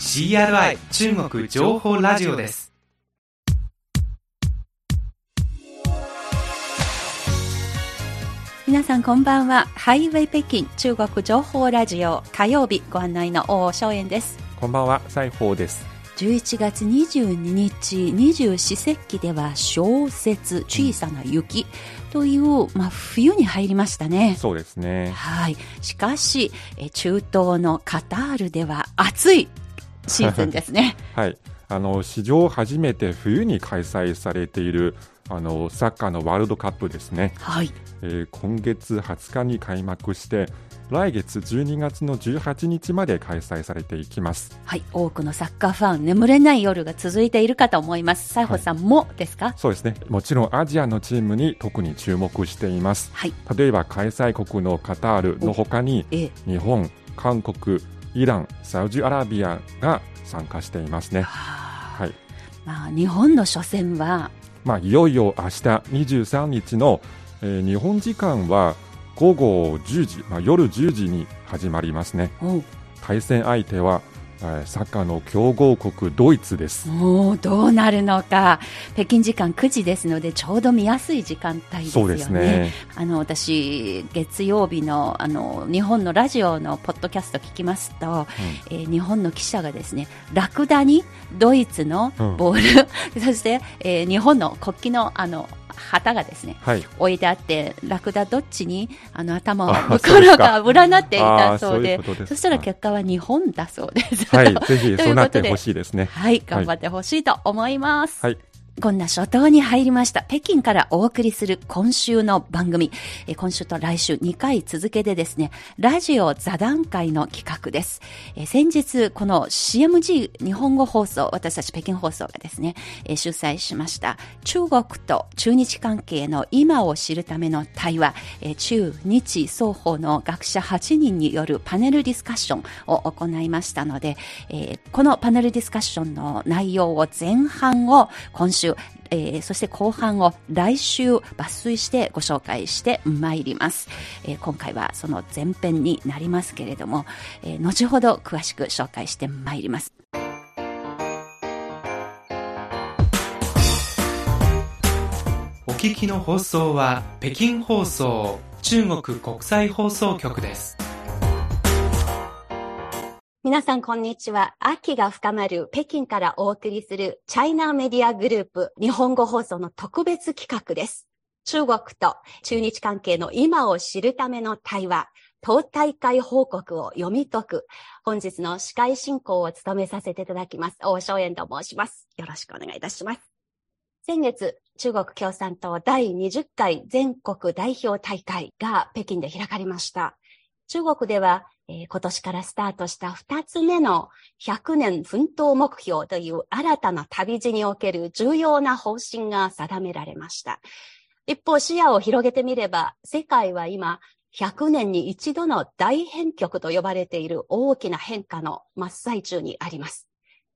CRI 中国情報ラジオです皆さんこんばんは。ハイウェイ北京中国情報ラジオ火曜日ご案内の大正円です。こんばんは、西宝です。11月22日、二十四節気では小雪、小さな雪という、まあ、冬に入りましたね。そうですね。はい。しかし、え中東のカタールでは暑いシーズンですね。はい。あの、史上初めて冬に開催されている、あの、サッカーのワールドカップですね。はい。えー今月20日に開幕して、来月12月の18日まで開催されていきます。はい。多くのサッカーファン、眠れない夜が続いているかと思います。西穂さんもですか？そうですね。もちろんアジアのチームに特に注目しています。はい。例えば開催国のカタールの他に、ええ。日本、韓国、イラン、サウジアラビアが参加していますね。はい。まあ、日本の初戦は、まあ、いよいよ明日23日の、えー日本時間は午後10時、まあ、夜10時に始まりますね。対戦相手は、えーサッカーの強豪国ドイツです。もうどうなるのか北京時間9時ですのでちょうど見やすい時間帯ですよね。そうですね。あの私月曜日のあの日本のラジオのポッドキャスト聞きますと、えー日本の記者がですねラクダにドイツのボール、そして、えー日本の国旗のあの旗がですねはい。置いてあってラクダどっちにあの頭をあ向くのか占っていたそうでそしたら結果は日本だそうです。はい。ぜひ、ということでそうなってほしいですね。はい、頑張ってほしいと思います。はい。こんな初頭に入りました。北京からお送りする今週の番組。え今週と来週2回続けてですね、ラジオ座談会の企画です。え先日、この CMG 日本語放送、私たち北京放送がですね、え主催しました中国と中日関係の今を知るための対話、え中日双方の学者8人によるパネルディスカッションを行いましたので、えこのパネルディスカッションの内容を前半を今週、えーそして後半を来週抜粋してご紹介してまいります、えー今回はその前編になりますけれども、えー後ほど詳しく紹介してまいります。お聞きの放送は北京放送中国国際放送局です。皆さん、こんにちは。秋が深まる北京からお送りするチャイナメディアグループ日本語放送の特別企画です。中国と中日関係の今を知るための対話、党大会報告を読み解く、本日の司会進行を務めさせていただきます。大正円と申します。よろしくお願いいたします。先月、中国共産党第20回全国代表大会が北京で開かれました。中国では、えー今年からスタートした2つ目の100年奮闘目標という新たな旅路における重要な方針が定められました。一方、視野を広げてみれば、世界は今、100年に一度の大変局と呼ばれている大きな変化の真っ最中にあります。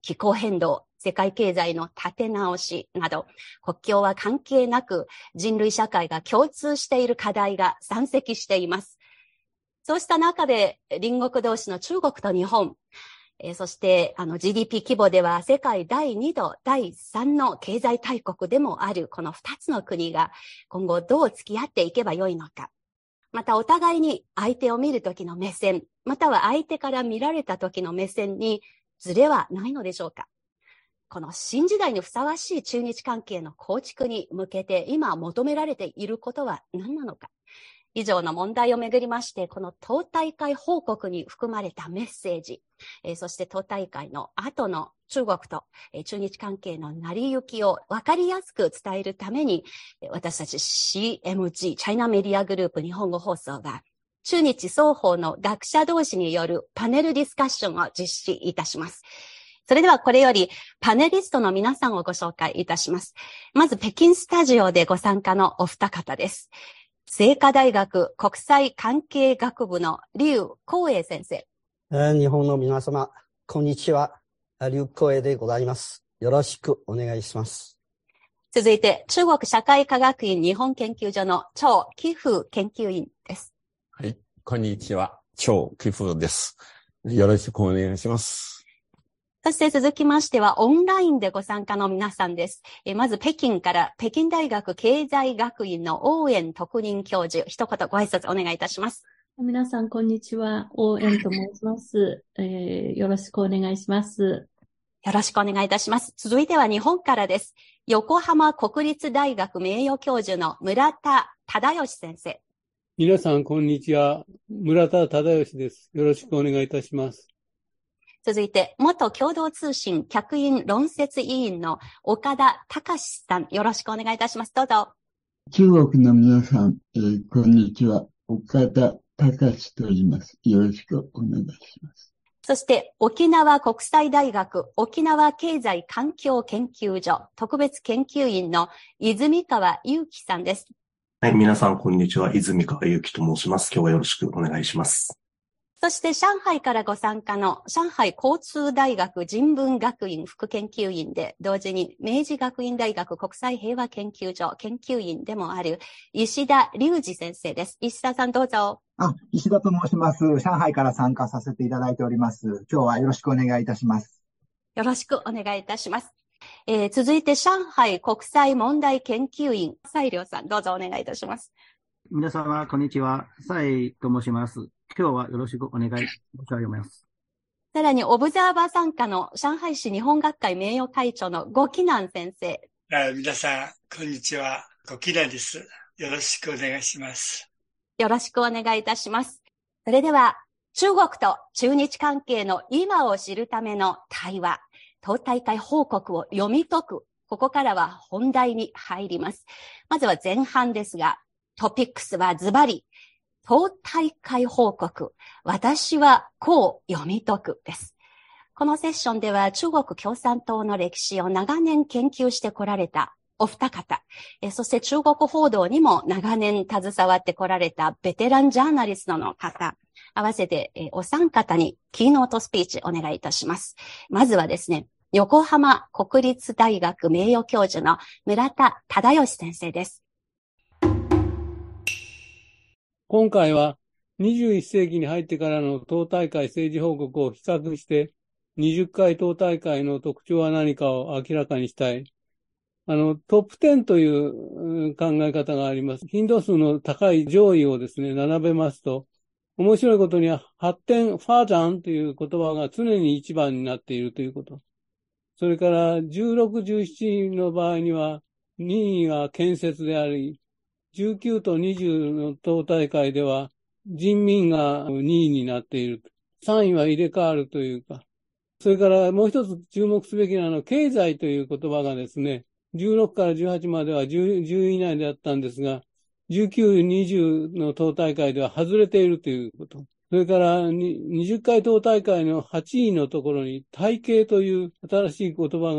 気候変動、世界経済の立て直しなど、国境は関係なく人類社会が共通している課題が山積しています。そうした中で隣国同士の中国と日本、えーそしてあの GDP 規模では世界第2度、第3の経済大国でもあるこの2つの国が今後どう付き合っていけばよいのか。またお互いに相手を見るときの目線、または相手から見られたときの目線にズレはないのでしょうか。この新時代にふさわしい中日関係の構築に向けて今求められていることは何なのか。以上の問題をめぐりまして、この党大会報告に含まれたメッセージ、えーそして党大会の後の中国と、えー中日関係の成り行きを分かりやすく伝えるために、私たち CMG、チャイナメディアグループ日本語放送が、中日双方の学者同士によるパネルディスカッションを実施いたします。それではこれよりパネリストの皆さんをご紹介いたします。まず北京スタジオでご参加のお二方です。清華大学国際関係学部の劉光栄先生。えー日本の皆様、こんにちは。劉光栄でございます。よろしくお願いします。続いて中国社会科学院日本研究所の張貴風研究員です。はい、こんにちは。超貴風です。よろしくお願いします。そして続きましてはオンラインでご参加の皆さんです。えーまず北京から北京大学経済学院の応援特任教授、一言ご挨拶お願いいたします。皆さん、こんにちは。応援と申します。えーよろしくお願いします。よろしくお願いいたします。続いては日本からです。横浜国立大学名誉教授の村田忠義先生。皆さん、こんにちは。村田忠義です。よろしくお願いいたします。続いて、元共同通信客員論説委員の岡田隆さん。よろしくお願いいたします。どうぞ。中国の皆さん、えーこんにちは。岡田隆と言います。よろしくお願いします。そして、沖縄国際大学沖縄経済環境研究所特別研究員の泉川祐樹さんです。はい、皆さん、こんにちは。泉川祐希と申します。今日はよろしくお願いします。そして、上海からご参加の上海交通大学人文学院副研究員で、同時に明治学院大学国際平和研究所研究員でもある石田隆二先生です。石田さんどうぞ。あ、石田と申します。上海から参加させていただいております。今日はよろしくお願いいたします。よろしくお願いいたします。えー続いて、上海国際問題研究員、西良さん、どうぞお願いいたします。皆様、こんにちは。サイと申します。今日はよろしくお願い申し上げます。さらに、オブザーバー参加の上海市日本学会名誉会長の呉紀南先生。あ皆さん、こんにちは。ごきなです。よろしくお願いします。よろしくお願いいたします。それでは、中国と中日関係の今を知るための対話、党大会報告を読み解く。ここからは本題に入ります。まずは前半ですが、トピックスはズバリ、党大会報告。私はこう読み解くです。このセッションでは中国共産党の歴史を長年研究してこられたお二方、えそして中国報道にも長年携わってこられたベテランジャーナリストの方、合わせて、えお三方にキーノートスピーチお願いいたします。まずはですね、横浜国立大学名誉教授の村田忠義先生です。今回は21世紀に入ってからの党大会政治報告を比較して、20回党大会の特徴は何かを明らかにしたい。あの、トップ10という考え方があります。頻度数の高い上位をですね、並べますと、面白いことには発展、ファージャンという言葉が常に一番になっているということ。それから16、17の場合には2位が建設であり、19と20の党大会では人民が2位になっている。3位は入れ替わるというか。それからもう一つ注目すべきなのは経済という言葉がですね、16から18までは 10, 10位以内であったんですが、19、20の党大会では外れているということ。それから20回党大会の8位のところに体系という新しい言葉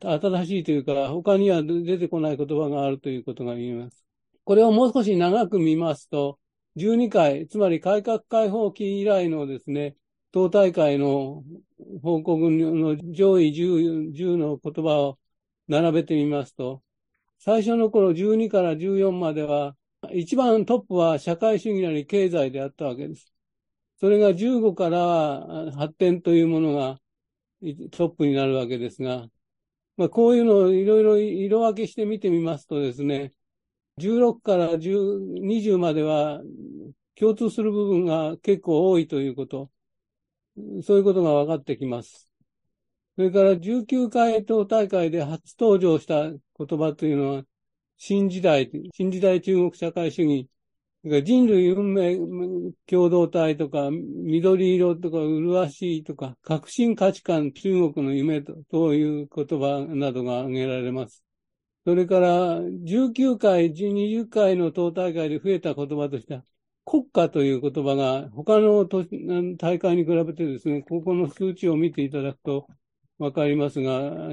が、新しいというか他には出てこない言葉があるということが言えます。これをもう少し長く見ますと、12回、つまり改革開放期以来のですね、党大会の報告の上位 10, 10の言葉を並べてみますと、最初の頃12から14までは、一番トップは社会主義なり経済であったわけです。それが15から発展というものがトップになるわけですが、まあ、こういうのをいろいろ色分けして見てみますとですね、16から20までは共通する部分が結構多いということ、そういうことが分かってきます。それから19回党大会で初登場した言葉というのは、新時代、新時代中国社会主義、人類運命共同体とか、緑色とか、麗しいとか、革新価値観、中国の夢という言葉などが挙げられます。それから、19回、20回の党大会で増えた言葉としては、国家という言葉が他の大会に比べてですね、ここの数値を見ていただくと、わかりますが、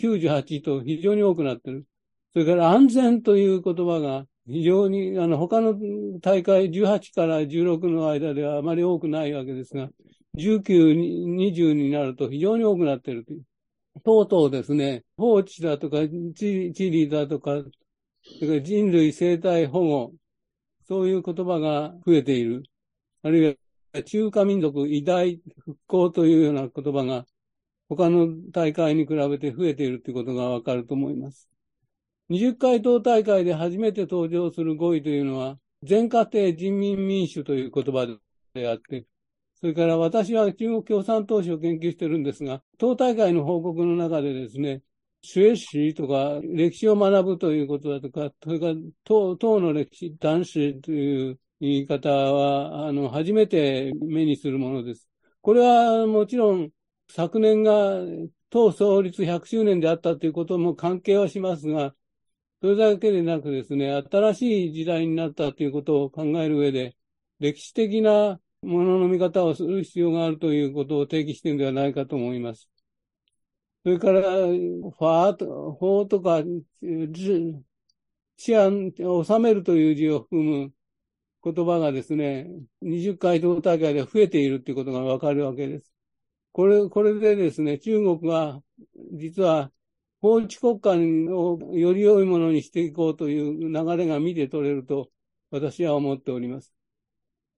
198と非常に多くなっている。それから安全という言葉が非常に、あの、他の大会18から16の間ではあまり多くないわけですが、19、20になると非常に多くなっているという。とうとうですね、放置だとか、地理だとか、それから人類生態保護、そういう言葉が増えている。あるいは中華民族偉大復興というような言葉が他の大会に比べて増えているということがわかると思います。20回党大会で初めて登場する語彙というのは、全家庭人民民主という言葉であって、それから私は中国共産党史を研究してるんですが、党大会の報告の中でですね、主衛史とか歴史を学ぶということだとか、それから党党の歴史、男子という言い方は、あの、初めて目にするものです。これはもちろん昨年が党創立100周年であったということも関係はしますが、それだけでなくですね、新しい時代になったということを考える上で、歴史的なものの見方をする必要があるということを提起しているのではないかと思います。それから、ファーと、法とか、治安、収めるという字を含む言葉がですね、20回党大会で増えているということがわかるわけです。これ、これでですね、中国が実は法治国家をより良いものにしていこうという流れが見て取れると私は思っております。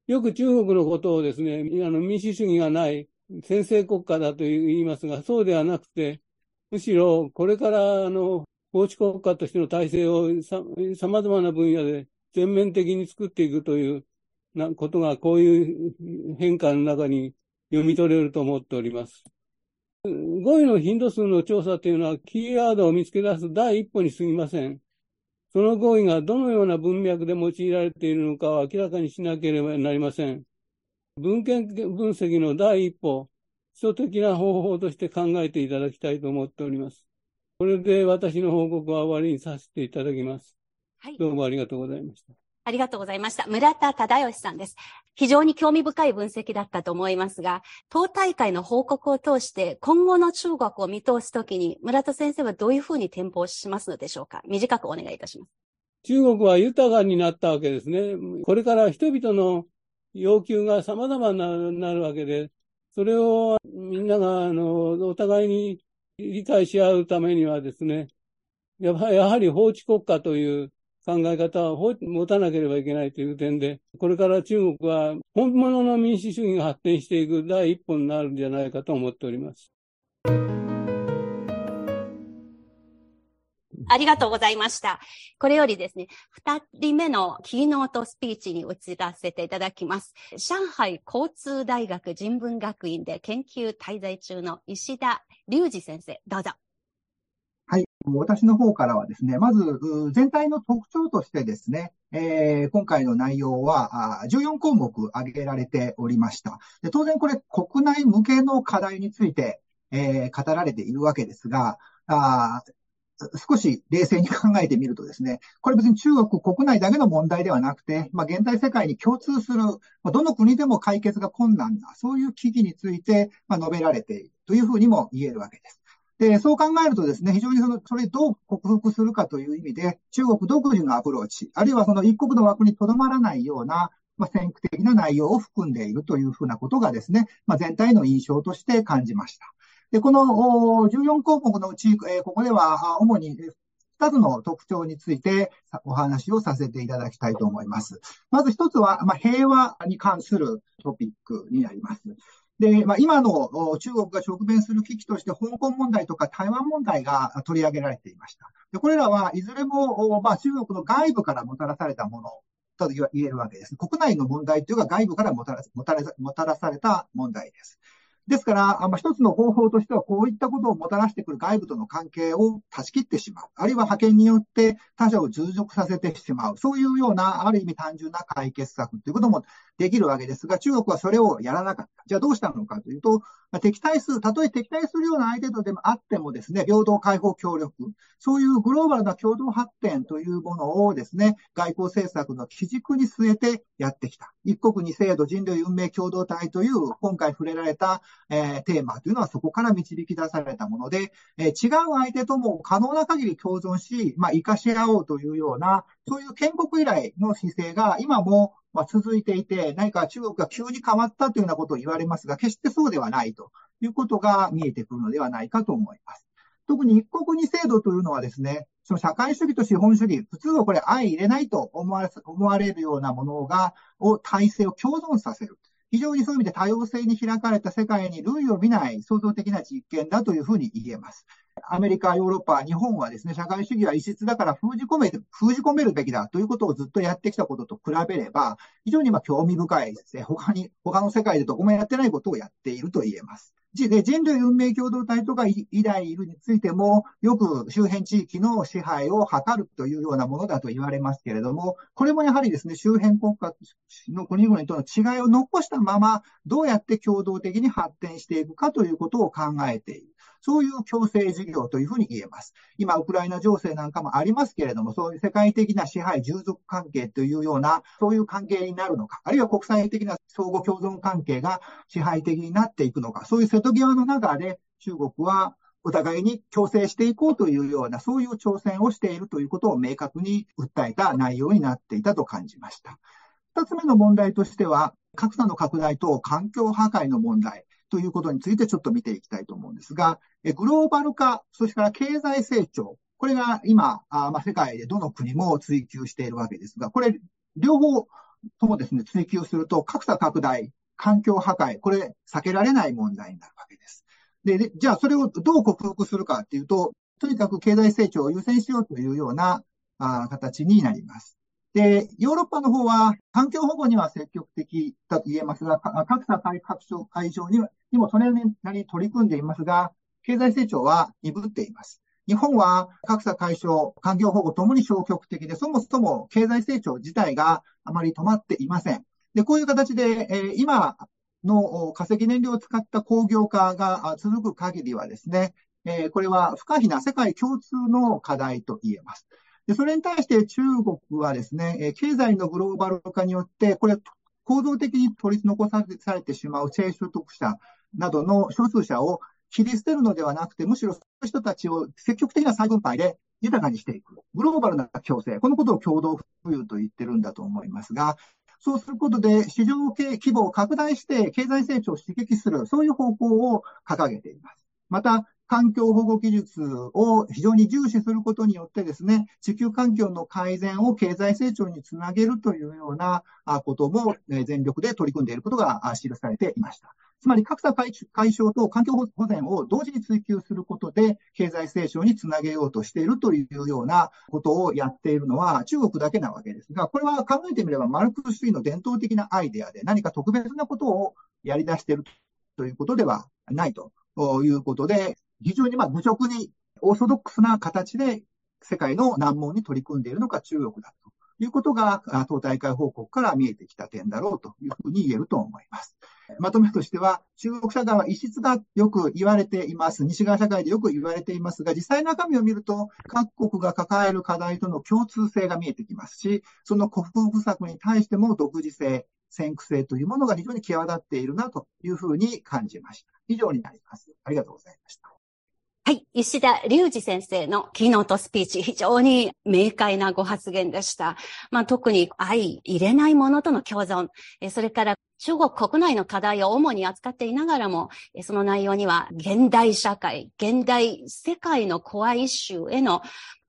よく中国のことをですね、あの民主主義がない先制国家だと言いますが、そうではなくて、むしろこれからあの法治国家としての体制をさまざまな分野で全面的に作っていくというなことがこういう変化の中に読み取れると思っております。語彙の頻度数の調査というのは、キーワードを見つけ出す第一歩に過ぎません。その語彙がどのような文脈で用いられているのかを明らかにしなければなりません。文献分析の第一歩、基礎的な方法として考えていただきたいと思っております。これで私の報告は終わりにさせていただきます。はい。どうもありがとうございました。ありがとうございました。村田忠義さんです。非常に興味深い分析だったと思いますが、党大会の報告を通して今後の中国を見通すときに、村田先生はどういうふうに展望しますのでしょうか？短くお願いいたします。中国は豊かになったわけですね。これから人々の要求が様々になるわけで、それをみんなが、あの、お互いに理解し合うためにはですね、やはり法治国家という考え方を持たなければいけないという点で、これから中国は本物の民主主義が発展していく第一歩になるんじゃないかと思っております。ありがとうございました。これよりですね、二人目のキーノートスピーチに移らせていただきます。上海交通大学人文学院で研究滞在中の石田隆二先生、どうぞ。はい。私の方からはですね、まず、全体の特徴としてですね、えー、今回の内容は14項目挙げられておりました。で当然これ国内向けの課題について、えー、語られているわけですが、あ少し冷静に考えてみるとですね、これ別に中国国内だけの問題ではなくて、まあ、現代世界に共通する、まあ、どの国でも解決が困難な、そういう危機について、まあ、述べられているというふうにも言えるわけです。で、そう考えるとですね、非常にその、それどう克服するかという意味で、中国独自のアプローチ、あるいはその一国の枠にとどまらないような、まあ、先駆的な内容を含んでいるというふうなことがですね、まあ、全体の印象として感じました。で、この14項目のうち、ここでは主に2つの特徴についてお話をさせていただきたいと思います。まず1つは、まあ、平和に関するトピックになります。で、まあ、今の中国が直面する危機として、香港問題とか台湾問題が取り上げられていました。でこれらはいずれも、まあ、中国の外部からもたらされたものと言えるわけです。国内の問題というか外部からもたらもたらされた問題です。ですから、ま、一つの方法としては、こういったことをもたらしてくる外部との関係を断ち切ってしまう。あるいは派遣によって他者を従属させてしまう。そういうような、ある意味単純な解決策ということもできるわけですが、中国はそれをやらなかった。じゃあどうしたのかというと、敵対する、たとえ敵対するような相手とでもあってもですね、平等解放協力、そういうグローバルな共同発展というものをですね、外交政策の基軸に据えてやってきた。一国二制度人類運命共同体という今回触れられた、えー、テーマというのはそこから導き出されたもので、えー、違う相手とも可能な限り共存し、まあ、生かし合おうというような、そういう建国以来の姿勢が今もまあ、続いていて、何か中国が急に変わったというようなことを言われますが、決してそうではないということが見えてくるのではないかと思います。特に一国二制度というのはですね、その社会主義と資本主義、普通はこれ相入れないと思われ思われるようなものが、を体制を共存させる。非常にそういう意味で多様性に開かれた世界に類を見ない創造的な実験だというふうに言えます。アメリカ、ヨーロッパ、日本はですね、社会主義は異質だから封じ込め、封じ込めるべきだということをずっとやってきたことと比べれば、非常にま興味深いですね。他に、他の世界でどこもやってないことをやっていると言えます。で、人類運命共同体とか偉大いるについても、よく周辺地域の支配を図るというようなものだと言われますけれども、これもやはりですね、周辺国家の国々との違いを残したまま、どうやって共同的に発展していくかということを考えている。そういう共生事業というふうに言えます。今、ウクライナ情勢なんかもありますけれども、そういう世界的な支配、従属関係というような、そういう関係になるのか、あるいは国際的な相互共存関係が支配的になっていくのか、そういう瀬戸際の中で中国はお互いに共生していこうというような、そういう挑戦をしているということを明確に訴えた内容になっていたと感じました。二つ目の問題としては、格差の拡大と環境破壊の問題。ということについてちょっと見ていきたいと思うんですが、グローバル化、そしてから経済成長、これが今、世界でどの国も追求しているわけですが、これ、両方ともですね、追求すると格差拡大、環境破壊、これ避けられない問題になるわけです。で、じゃあそれをどう克服するかっていうと、とにかく経済成長を優先しようというような形になります。で、ヨーロッパの方は環境保護には積極的だと言えますが、格差解消ににもそれなりに取り組んでいますが、経済成長は鈍っています。日本は格差解消、環境保護ともに消極的で、そもそも経済成長自体があまり止まっていません。で、こういう形で、えー、今の化石燃料を使った工業化が続く限りはですね、えー、これは不可避な世界共通の課題と言えます。で、それに対して中国はですね、経済のグローバル化によって、これ、構造的に取り残されてしまう低所得者などの少数者を切り捨てるのではなくて、むしろそういう人たちを積極的な再分配で豊かにしていく。グローバルな共生。このことを共同富裕と言ってるんだと思いますが、そうすることで市場規模を拡大して経済成長を刺激する、そういう方向を掲げています。また、環境保護技術を非常に重視することによってですね、地球環境の改善を経済成長につなげるというようなことも全力で取り組んでいることが記されていました。つまり格差解消と環境保全を同時に追求することで経済成長につなげようとしているというようなことをやっているのは中国だけなわけですが、これは考えてみればマルクス主義の伝統的なアイデアで何か特別なことをやり出しているということではないということで、非常にまあ愚直にオーソドックスな形で世界の難問に取り組んでいるのが中国だということが党大会報告から見えてきた点だろうというふうに言えると思います。まとめとしては、中国社会は異質がよく言われています。西側社会でよく言われていますが、実際中身を見ると、各国が抱える課題との共通性が見えてきますし、その克服策に対しても独自性、先駆性というものが非常に際立っているなというふうに感じました。以上になります。ありがとうございました。はい。石田隆二先生のキーノートスピーチ、非常に明快なご発言でした。まあ、特に相入れないものとの共存、それから中国国内の課題を主に扱っていながらも、その内容には現代社会、現代世界のコアイシューへの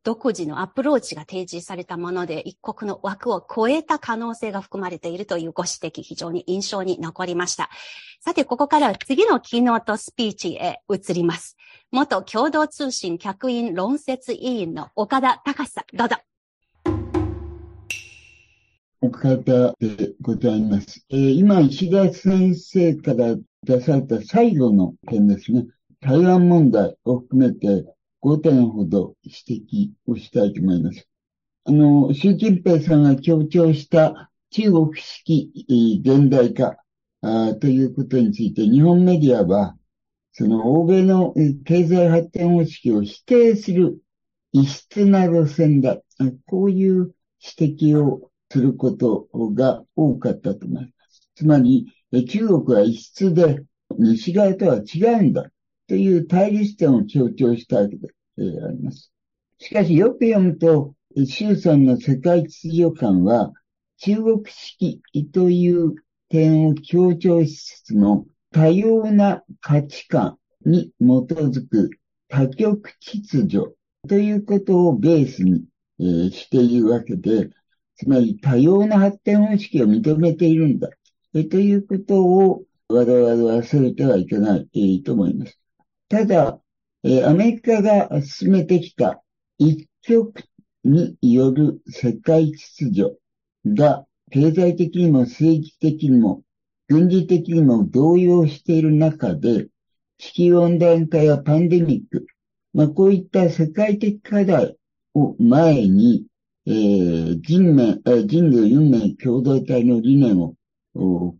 独自のアプローチが提示されたもので、一国の枠を超えた可能性が含まれているというご指摘、非常に印象に残りました。さて、ここからは次のキーノートスピーチへ移ります。元共同通信客員論説委員の岡田隆さん、どうぞ。岡田でございます。えー、今、石田先生から出された最後の点ですね。台湾問題を含めて、5点ほど指摘をしたいと思います。あの、習近平さんが強調した中国式現代化ということについて、日本メディアは、その欧米の経済発展方式を否定する異質な路線だ。こういう指摘をすることが多かったと思います。つまり、中国は異質で西側とは違うんだという対立点を強調したわけであります。しかしよく読むと、周さんの世界秩序観は中国式という点を強調しつつも多様な価値観に基づく多極秩序ということをベースに、えー、しているわけで、つまり多様な発展方式を認めているんだ。えー、ということを我々は忘れてはいけない、えー、と思います。ただ、え、アメリカが進めてきた一極による世界秩序が経済的にも政治的にも軍事的にも動揺している中で、地球温暖化やパンデミック、まあ、こういった世界的課題を前に、えー、人面、人類運命共同体の理念を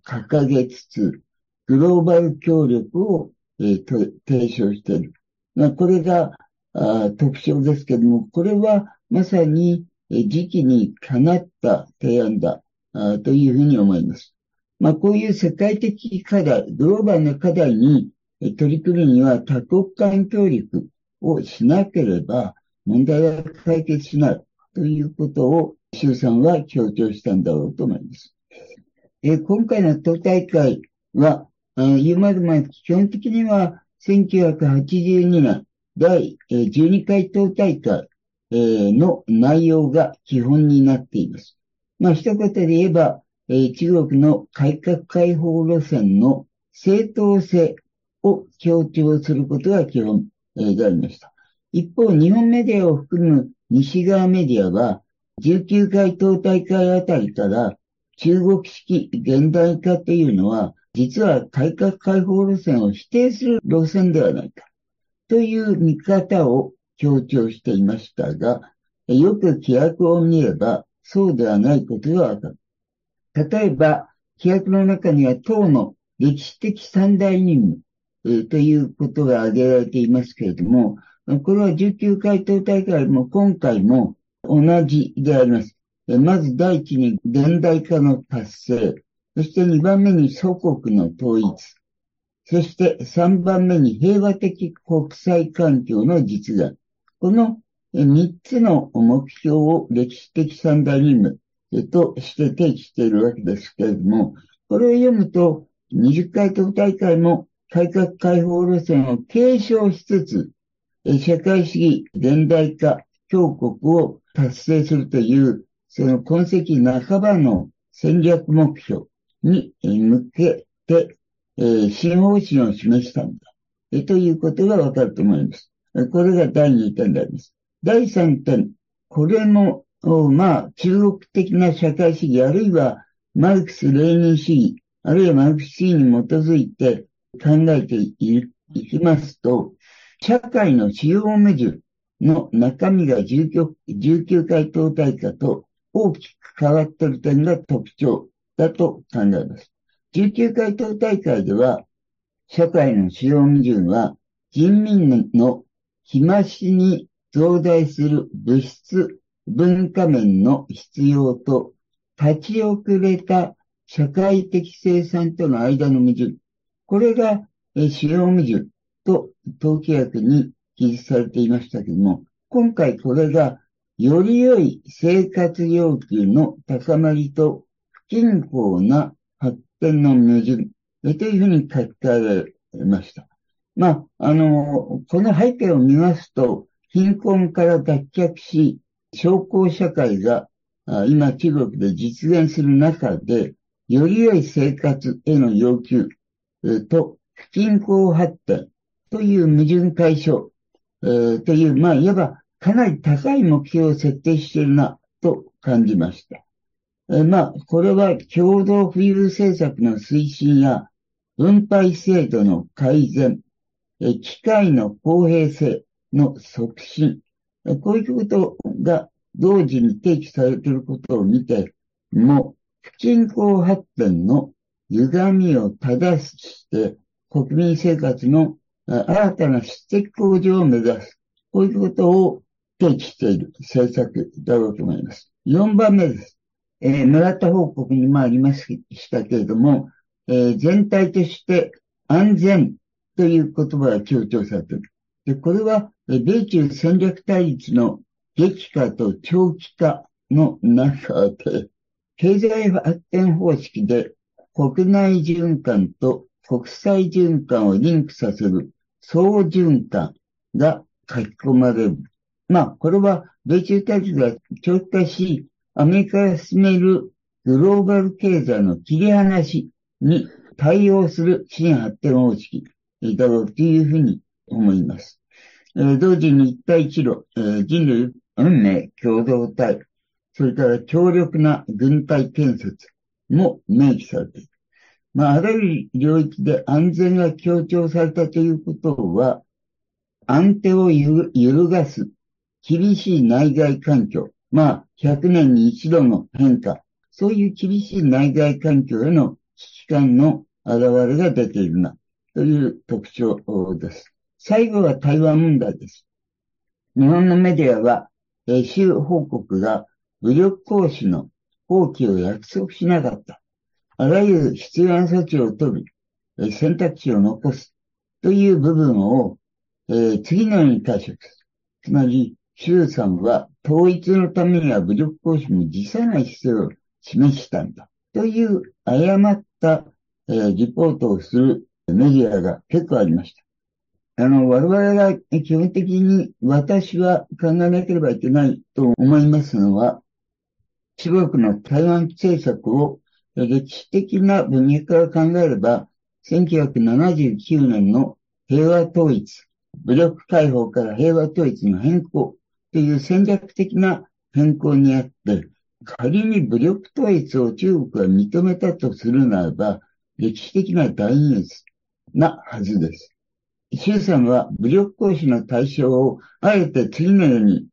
掲げつつ、グローバル協力を、えー、提唱している。ま、これがあ特徴ですけども、これはまさに、え時期にかなった提案だあというふうに思います。まあ、こういう世界的課題、グローバルな課題に取り組むには多国間協力をしなければ問題は解決しないということを周さんは強調したんだろうと思います。え今回の党大会は、言うまでも基本的には1982年第12回党大会の内容が基本になっています。まあ、一言で言えば、中国の改革開放路線の正当性を強調することが基本、でありました。一方、日本メディアを含む西側メディアは、19回党大会あたりから中国式現代化というのは、実は改革開放路線を否定する路線ではないか、という見方を強調していましたが、よく規約を見れば、そうではないことがわかる。例えば、規約の中には党の歴史的三大任務、ということが挙げられていますけれども、これは19回党大会も今回も同じであります。まず第一に現代化の達成、そして2番目に祖国の統一、そして3番目に平和的国際環境の実現。この3つの目標を歴史的三大任務、として提起しているわけですけれども、これを読むと、20回党大会も改革開放路線を継承しつつ、社会主義現代化強国を達成するという、その今世紀半ばの戦略目標に向けて、えー、新方針を示したんだ、えということがわかると思います。これが第2点であります。第3点、これもまあ、中国的な社会主義、あるいはマルクス・レーニン主義、あるいはマルクス主義に基づいて考えていきますと、社会の主要矛盾の中身が19 19回党大会と大きく変わっている点が特徴だと考えます。19回党大会では、社会の主要矛盾は人民の日増しに増大する物質文化面の必要と立ち遅れた社会的生産との間の矛盾。これが主要矛盾と統計学に記述されていましたけども、今回これがより良い生活要求の高まりと均衡な発展の矛盾というふうに書き換えられました。まあ、あの、この背景を見ますと、貧困から脱却し、小康社会が今中国で実現する中で、より良い生活への要求と不均衡発展という矛盾解消という、まあ、いわばかなり高い目標を設定しているなと感じました。えまあ、これは共同富裕政策の推進や分配制度の改善、え機械の公平性の促進、こういうことが同時に提起されていることを見ても、不均衡発展の歪みを正して国民生活の新たな質的向上を目指す。こういうことを提起している政策だろうと思います。4番目です。えー、村田報告にもありますしたけれども、えー、全体として安全という言葉が強調されている。で、これは、米中戦略対立の激化と長期化の中で、経済発展方式で国内循環と国際循環をリンクさせる総循環が書き込まれる。まあ、これは米中対立が長期化し、アメリカが進めるグローバル経済の切り離しに対応する新発展方式だろうというふうに思います。えー、同時に一帯一路、えー、人類運命共同体、それから強力な軍隊建設も明記されている。まあ、あらゆる領域で安全が強調されたということは、安定を揺るがす厳しい内外環境、まあ、100年に一度の変化、そういう厳しい内外環境への危機感の現れが出ているな、という特徴です。最後は台湾問題です。日本のメディアは、州報告が武力行使の放棄を約束しなかった。あらゆる必要な措置を取る、選択肢を残すという部分を、えー、次のように解釈する。つまり、衆さんは統一のためには武力行使も辞さない姿勢を示したんだ。という誤った、えー、リポートをするメディアが結構ありました。あの、我々が基本的に私は考えなければいけないと思いますのは、中国の台湾政策を歴史的な分野から考えれば、1979年の平和統一、武力解放から平和統一の変更という戦略的な変更にあって、仮に武力統一を中国が認めたとするならば、歴史的な大ニュースなはずです。周さんは武力行使の対象をあえて次のように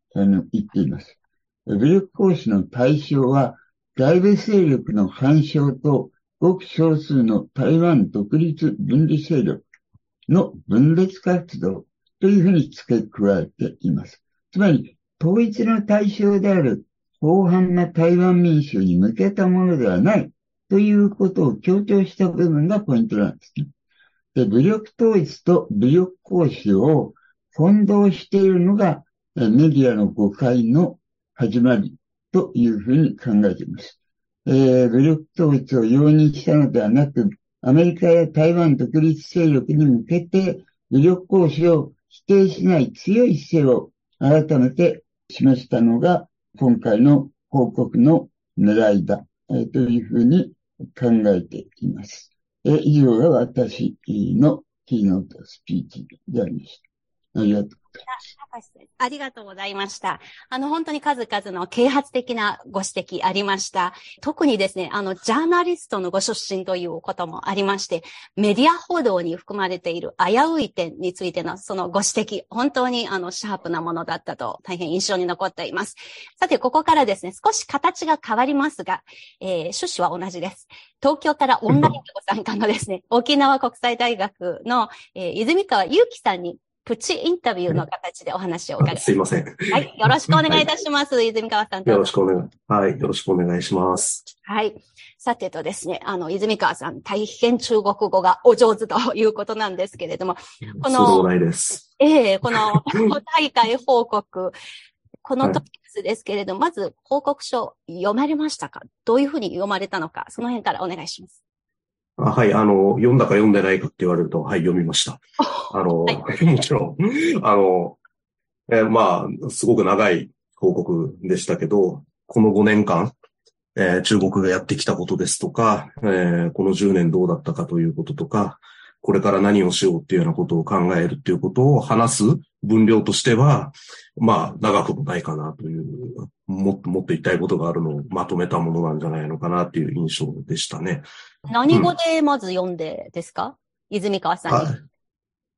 言っています。武力行使の対象は外部勢力の干渉とごく少数の台湾独立分離勢力の分裂活動というふうに付け加えています。つまり、統一の対象である広範な台湾民衆に向けたものではないということを強調した部分がポイントなんですね。で武力統一と武力行使を混同しているのがメディアの誤解の始まりというふうに考えています。えー、武力統一を容認したのではなく、アメリカや台湾独立勢力に向けて武力行使を否定しない強い姿勢を改めて示したのが今回の報告の狙いだ、え、というふうに考えています。え、以上が私のキーノートスピーチでありました。ありがとうございました。あの、本当に数々の啓発的なご指摘ありました。特にですね、あの、ジャーナリストのご出身ということもありまして、メディア報道に含まれている危うい点についてのそのご指摘、本当にあの、シャープなものだったと大変印象に残っています。さて、ここからですね、少し形が変わりますが、えー、趣旨は同じです。東京からオンラインでご参加のですね、沖縄国際大学の、えー、泉川祐樹さんにプチインタビューの形でお話を伺います。すいません。はい。よろしくお願いいたします。はい、泉川さんよろしくお願い。はい。よろしくお願いします。はい。さてとですね、あの、泉川さん、大変中国語がお上手ということなんですけれども、この、ないです。ええー、この大会報告、このトピックスですけれども、はい、まず報告書読まれましたか？どういうふうに読まれたのか、その辺からお願いします。あはい、あの、読んだか読んでないかって言われると、はい、読みました。あの、はい、もちろん、あの、えー、まあ、すごく長い報告でしたけど、この5年間、えー、中国がやってきたことですとか、えー、この10年どうだったかということとか、これから何をしようっていうようなことを考えるっていうことを話す分量としては、まあ、長くもないかなという、もっともっと言いたいことがあるのをまとめたものなんじゃないのかなっていう印象でしたね。何語でまず読んでですか、うん、泉川さんに。はい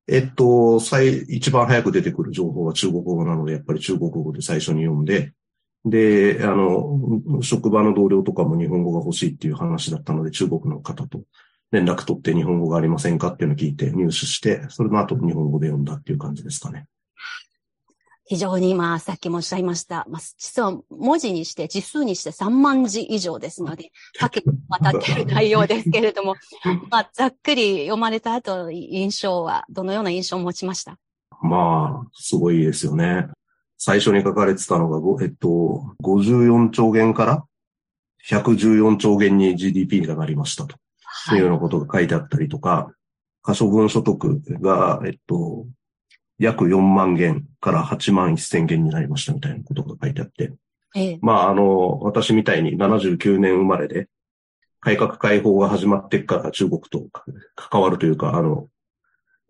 えっと、最、一番早く出てくる情報は中国語なので、やっぱり中国語で最初に読んで、で、あの、職場の同僚とかも日本語が欲しいっていう話だったので、中国の方と連絡取って日本語がありませんかっていうのを聞いて入手して、それの後日本語で読んだっていう感じですかね。非常に今、さっきもおっしゃいました。まあ、実は文字にして、字数にして3万字以上ですので、かけ渡っている内容ですけれども、まあ、ざっくり読まれた後、印象は、どのような印象を持ちました？まあ、すごいですよね。最初に書かれてたのが、ごえっと、54兆元から114兆元に GDP がなりましたと。いうようなことが書いてあったりとか、可処分所得が、えっと、約4万元から8万1千元になりましたみたいなことが書いてあって。ええ、まあ、あの、私みたいに79年生まれで、改革開放が始まってから中国と関わるというか、あの、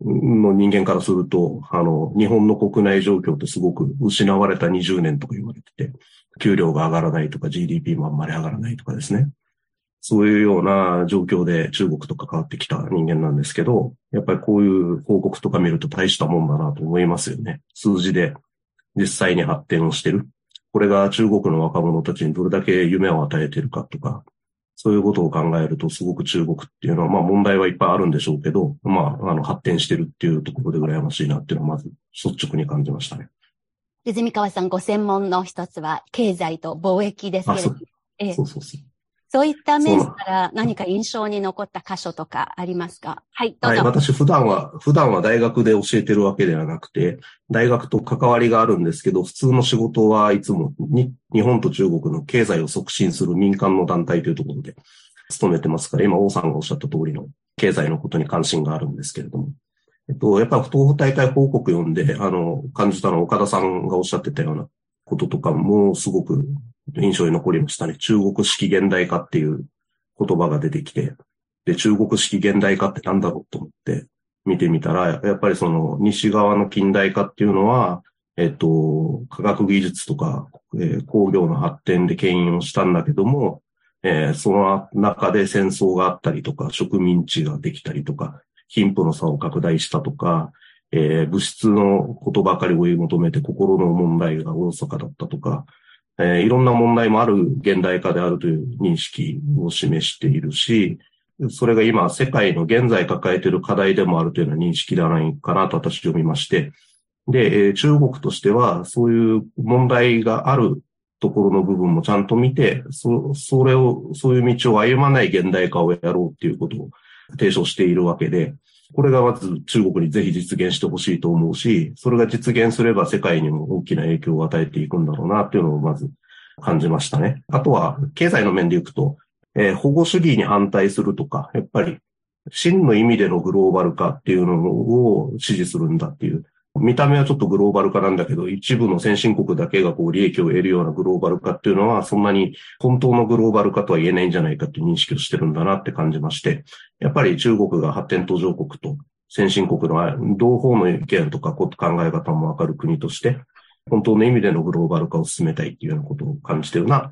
の人間からすると、あの、日本の国内状況ってすごく失われた20年とか言われてて、給料が上がらないとか GDP もあんまり上がらないとかですね。そういうような状況で中国と関わってきた人間なんですけど、やっぱりこういう報告とか見ると大したもんだなと思いますよね。数字で実際に発展をしてる。これが中国の若者たちにどれだけ夢を与えてるかとか、そういうことを考えるとすごく中国っていうのは、まあ問題はいっぱいあるんでしょうけど、まあ、あの発展してるっていうところで羨ましいなっていうのはまず率直に感じましたね。泉川さんご専門の一つは経済と貿易ですけれども、ええ、そうそうそう。そういった面から何か印象に残った箇所とかありますか？はい、はい、私普段は、普段は大学で教えてるわけではなくて、大学と関わりがあるんですけど、普通の仕事はいつもに日本と中国の経済を促進する民間の団体というところで勤めてますから、今王さんがおっしゃった通りの経済のことに関心があるんですけれども、えっと、やっぱり不東大会報告読んで、あの、感じたのは岡田さんがおっしゃってたようなこととかもすごく印象に残りましたね。中国式現代化っていう言葉が出てきて、で、中国式現代化ってなんだろうと思って見てみたら、やっぱりその西側の近代化っていうのは、えっと、科学技術とか、えー、工業の発展で牽引をしたんだけども、えー、その中で戦争があったりとか、植民地ができたりとか、貧富の差を拡大したとか、えー、物質のことばかり追い求めて心の問題がおろそかだったとか、えー、いろんな問題もある現代化であるという認識を示しているし、それが今世界の現在抱えている課題でもあるというような認識ではないかなと私読みまして、で、えー、中国としてはそういう問題があるところの部分もちゃんと見て、そ、それを、そういう道を歩まない現代化をやろうっていうことを提唱しているわけで、これがまず中国にぜひ実現してほしいと思うし、それが実現すれば世界にも大きな影響を与えていくんだろうなっていうのをまず感じましたね。あとは、経済の面でいくと、えー、保護主義に反対するとか、やっぱり真の意味でのグローバル化っていうのを支持するんだっていう。見た目はちょっとグローバル化なんだけど、一部の先進国だけがこう利益を得るようなグローバル化っていうのは、そんなに本当のグローバル化とは言えないんじゃないかって認識をしてるんだなって感じまして、やっぱり中国が発展途上国と先進国の両方の意見とか考え方もわかる国として、本当の意味でのグローバル化を進めたいっていうようなことを感じてるな、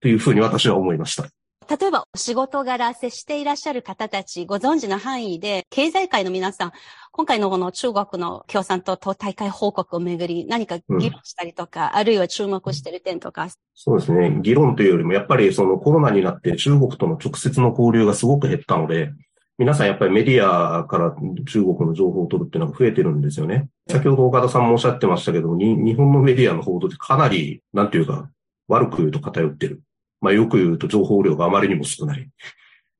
というふうに私は思いました。例えば、お仕事柄接していらっしゃる方たち、ご存知の範囲で、経済界の皆さん、今回のこの中国の共産党党大会報告をめぐり、何か議論したりとか、うん、あるいは注目している点とか。そうですね。議論というよりも、やっぱりそのコロナになって中国との直接の交流がすごく減ったので、皆さんやっぱりメディアから中国の情報を取るっていうのが増えてるんですよね。先ほど岡田さんもおっしゃってましたけどに、日本のメディアの報道ってかなり、なんていうか、悪く言うと偏ってる。まあよく言うと情報量があまりにも少ない。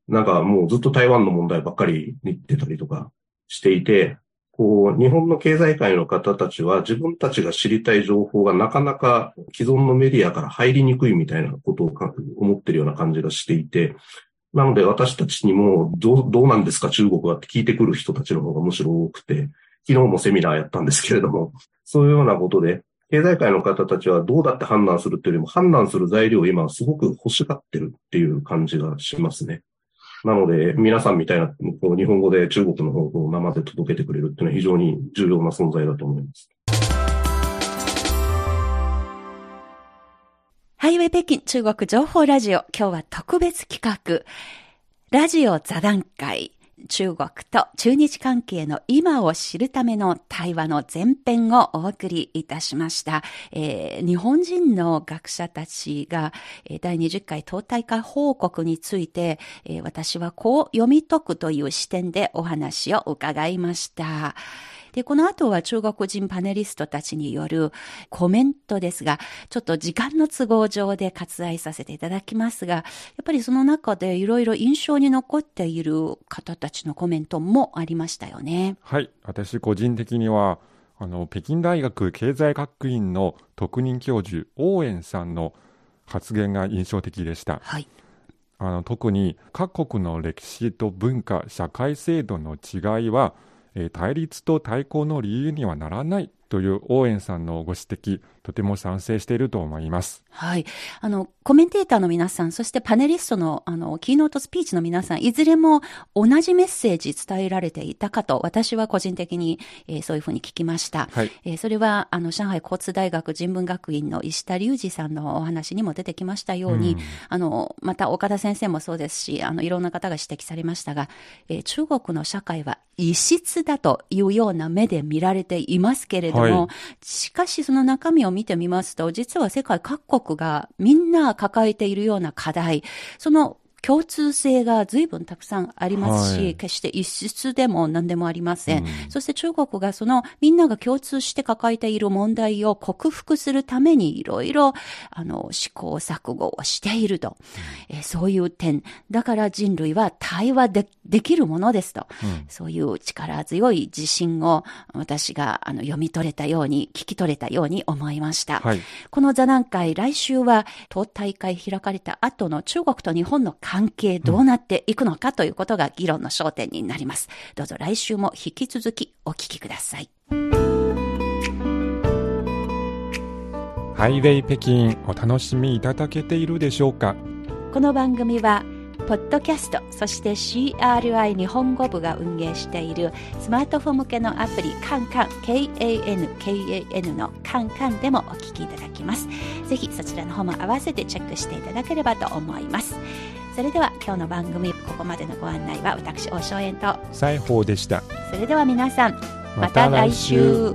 なんかもうずっと台湾の問題ばっかり言ってたりとかしていて、こう、日本の経済界の方たちは自分たちが知りたい情報がなかなか既存のメディアから入りにくいみたいなことを思ってるような感じがしていて、なので私たちにもどう、どうなんですか中国はって聞いてくる人たちの方がむしろ多くて、昨日もセミナーやったんですけれども、そういうようなことで、経済界の方たちはどうだって判断するっていうよりも判断する材料を今すごく欲しがってるっていう感じがしますね。なので、皆さんみたいな、この日本語で中国の方向を生で届けてくれるっていうのは非常に重要な存在だと思います。ハイウェイ北京中国情報ラジオ。今日は特別企画。ラジオ座談会。中国と中日関係の今を知るための対話の前編をお送りいたしました。えー日本人の学者たちが、えー第20回党大会報告について、えー私はこう読み解くという視点でお話を伺いました。で、この後は中国人パネリストたちによるコメントですが、ちょっと時間の都合上で割愛させていただきますが、やっぱりその中でいろいろ印象に残っている方たちのコメントもありましたよね。はい。私個人的には、あの、北京大学経済学院の特任教授、オーエンさんの発言が印象的でした。はい。あの特に各国の歴史と文化、社会制度の違いは、えー対立と対抗の理由にはならないというオーエンさんのご指摘、とても賛成していると思います。はい。あの、コメンテーターの皆さん、そしてパネリストの、あの、キーノートスピーチの皆さん、いずれも同じメッセージ伝えられていたかと、私は個人的に、えーそういうふうに聞きました。はいえーそれは、あの、上海交通大学人文学院の石田隆二さんのお話にも出てきましたように、うんあの、また岡田先生もそうですし、あの、いろんな方が指摘されましたが、えー中国の社会は異質だというような目で見られていますけれども、はいしかしその中身を見てみますと、実は世界各国がみんな抱えているような課題、その共通性が随分たくさんありますし、はい決して一室でも何でもありません。うんそして中国がそのみんなが共通して抱えている問題を克服するためにいろいろあの試行錯誤をしていると、えーそういう点。だから人類は対話でできるものですと。うんそういう力強い自信を私があの読み取れたように、聞き取れたように思いました。はい。この座談会、来週は党大会開かれた後の中国と日本の関係どうなっていくのかということが議論の焦点になります。どうぞ来週も引き続きお聞きください。ハイウェイ北京お楽しみいただけているでしょうか？この番組は、ポッドキャスト、そして CRI 日本語部が運営しているスマートフォン向けのアプリカンカン KAN、のカンカンでもお聞きいただきます。ぜひそちらの方も合わせてチェックしていただければと思います。それでは今日の番組、ここまでのご案内は私、大正円と、西宝でした。それでは皆さん、また来週